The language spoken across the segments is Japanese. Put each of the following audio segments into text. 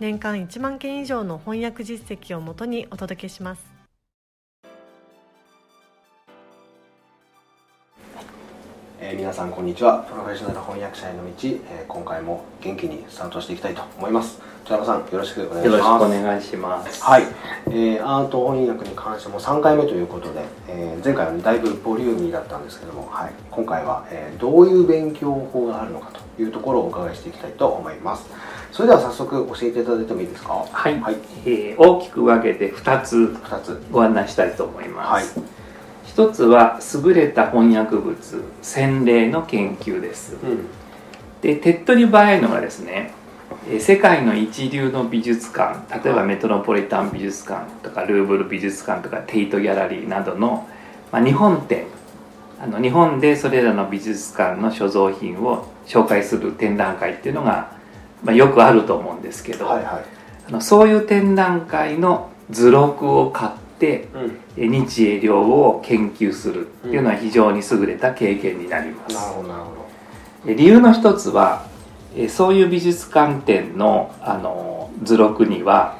年間1万件以上の翻訳実績をもとにお届けします。えー、皆さんこんにちは。プロフェッショナル翻訳者への道、えー、今回も元気にスタートしていきたいと思います。戸山さんよろしくお願いします。よろしくお願いします。はい、えー、アート翻訳に関しても3回目ということで、えー、前回は、ね、だいぶボリューミーだったんですけども、はい、今回は、えー、どういう勉強法があるのかというところをお伺いしていきたいと思います。それでは早速教えていただいてもいいですか？はい、はい、えー、大きく分けて2つ2つ。ご案内したいと思います、はい一つは優れた翻訳物洗礼の研究です、うん、で手っ取り早いのがですね世界の一流の美術館例えばメトロポリタン美術館とかルーブル美術館とかテイトギャラリーなどの、まあ、日本展あの日本でそれらの美術館の所蔵品を紹介する展覧会っていうのが、まあ、よくあると思うんですけど、はいはい、あのそういう展覧会の図録を買って、うん、日英両を研究するっていうのは非常に優れた経験になります、なるほどなるほど。理由の一つはそういう美術館展のあの図録には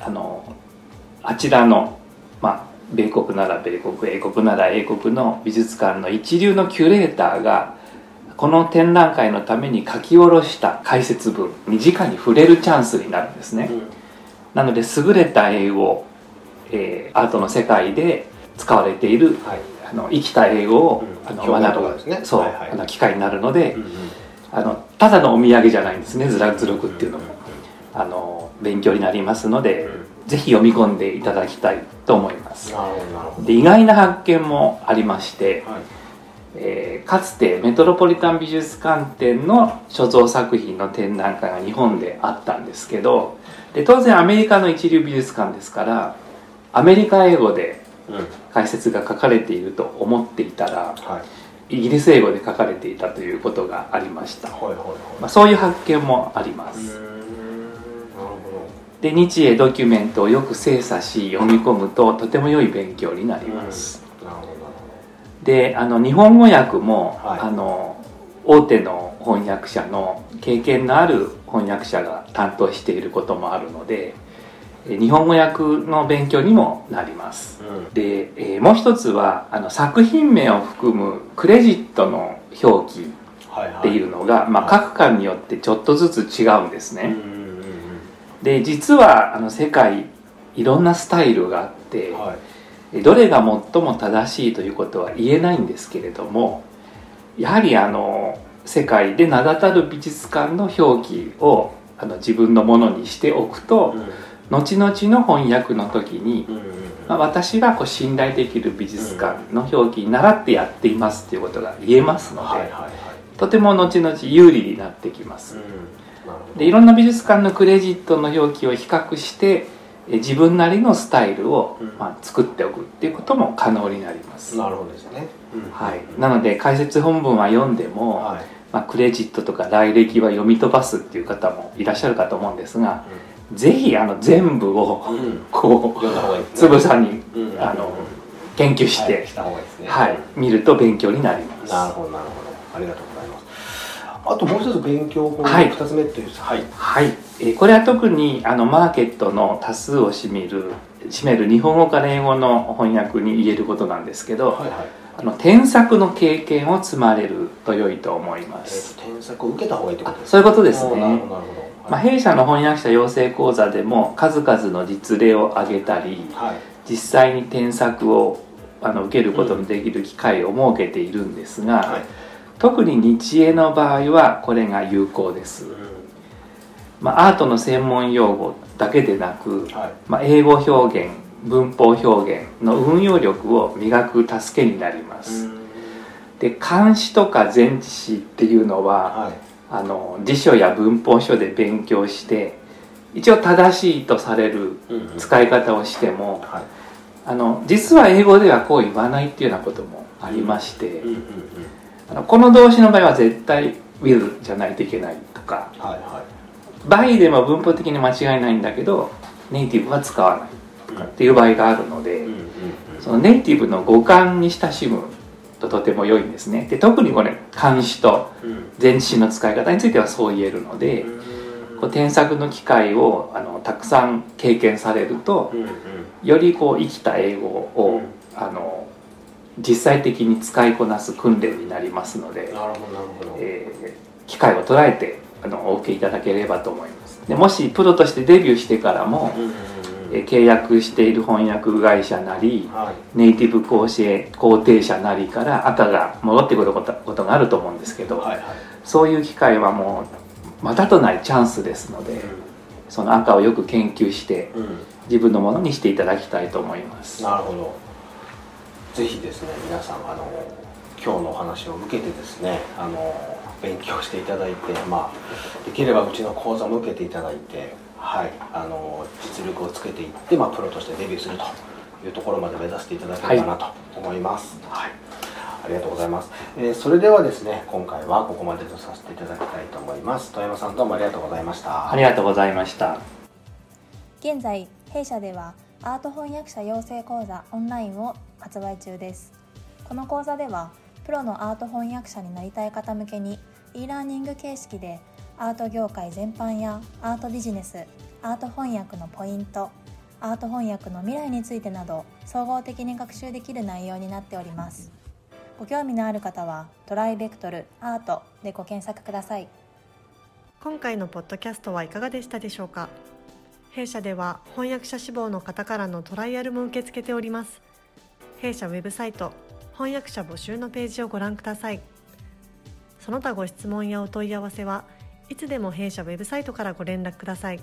あのあちらの、まあ、米国なら米国英国なら英国の美術館の一流のキュレーターがこの展覧会のために書き下ろした解説文に直に触れるチャンスになるんですね、うん、なので優れた英語えー、アートの世界で使われている、はい、あの生きた英語を、うん、あの学ぶ、ね、そう、はいはい、あの機会になるので、うんうん、あのただのお土産じゃないんですね図録っていうのも、あの勉強になりますので、うん、ぜひ読み込んでいただきたいと思います。で意外な発見もありまして、はい。えー、かつてメトロポリタン美術館展の所蔵作品の展覧会が日本であったんですけどで当然アメリカの一流美術館ですからアメリカ英語で解説が書かれていると思っていたら、はい、イギリス英語で書かれていたということがありました、はいはいはい。まあ、そういう発見もあります。で日英ドキュメントをよく精査し読み込むととても良い勉強になります、であの日本語訳も、はい、あの大手の翻訳者の経験のある翻訳者が担当していることもあるので日本語訳の勉強にもなります、うん、で、えー、もう一つはあの作品名を含むクレジットの表記っていうのが、はいはい、まあ、各館によってちょっとずつ違うんですね、で実はあの世界いろんなスタイルがあって、はい、どれが最も正しいということは言えないんですけれどもやはりあの世界で名だたる美術館の表記をあの自分のものにしておくと、うん後々の翻訳の時に、まあ、私はこう信頼できる美術館の表記に習ってやっていますっていうことが言えますので、とても後々有利になってきます、でいろんな美術館のクレジットの表記を比較して自分なりのスタイルを、まあ、作っておくっていうことも可能になります。なるほどですね、はい、なので解説本文は読んでも、はい、まあ、クレジットとか来歴は読み飛ばすっていう方もいらっしゃるかと思うんですが、ぜひあの全部をこうつぶさにあの研究してはい見ると勉強になります。なるほどなるほど。ありがとうございます。あともう一つ勉強法の2つ目というはい、はい、えこれは特にあのマーケットの多数を占める占める日本語から英語の翻訳に言えることなんですけど、はいはい、あの添削の経験を積まれると良いと思います、えー、添削を受けた方がいいってことですか？そういうことですね。なるほどなるほど。まあ、弊社の翻訳者養成講座でも数々の実例を挙げたり、はい、実際に添削をあの受けることのできる機会を設けているんですが、はい、特に日英の場合はこれが有効です、うん、まあ、アートの専門用語だけでなく、はい、まあ、英語表現文法表現の運用力を磨く助けになります、うん、で漢詩とか前置詞っていうのは、あの辞書や文法書で勉強して一応正しいとされる使い方をしても、あの実は英語ではこう言わないっていうようなこともありまして、あのこの動詞の場合は絶対 will じゃないといけないとか、はいはい、by でも文法的に間違いないんだけどネイティブは使わないっていう場合があるので、そのネイティブの語感に親しむととても良いんですね。で特にこれ漢詞と前置詞の使い方についてはそう言えるので、こう添削の機会をあのたくさん経験されると、よりこう生きた英語を、あの実際的に使いこなす訓練になりますのでえー、機会を捉えてあのお受けいただければと思います。でもしプロとしてデビューしてからも、え契約している翻訳会社なり、はい、ネイティブ講師肯定者なりから赤が戻ってくることがあると思うんですけど、はいはい、そういう機会はもうまたとないチャンスですので、うん、その赤をよく研究して、うん、自分のものにしていただきたいと思います。なるほど。ぜひですね皆さんあの今日のお話を受けてですねあの勉強していただいて、まあ、できればうちの講座も受けていただいて、はい、あの実力をつけていって、まあ、プロとしてデビューするというところまで目指していただければなと思います。はい、はい、ありがとうございます、えー、それではですね今回はここまでとさせていただきたいと思います。富山さんどうもありがとうございました。ありがとうございました。現在弊社ではアート翻訳者養成講座オンラインを発売中です。この講座ではプロのアート翻訳者になりたい方向けに e ラーニング形式でアート業界全般やアートビジネスアート翻訳のポイントアート翻訳の未来についてなど総合的に学習できる内容になっております。ご興味のある方はトライベクトルアートでご検索ください。今回のポッドキャストはいかがでしたでしょうか？弊社では翻訳者志望の方からのトライアルも受け付けております。弊社ウェブサイト翻訳者募集のページをご覧ください。その他ご質問やお問い合わせはいつでも弊社ウェブサイトからご連絡ください。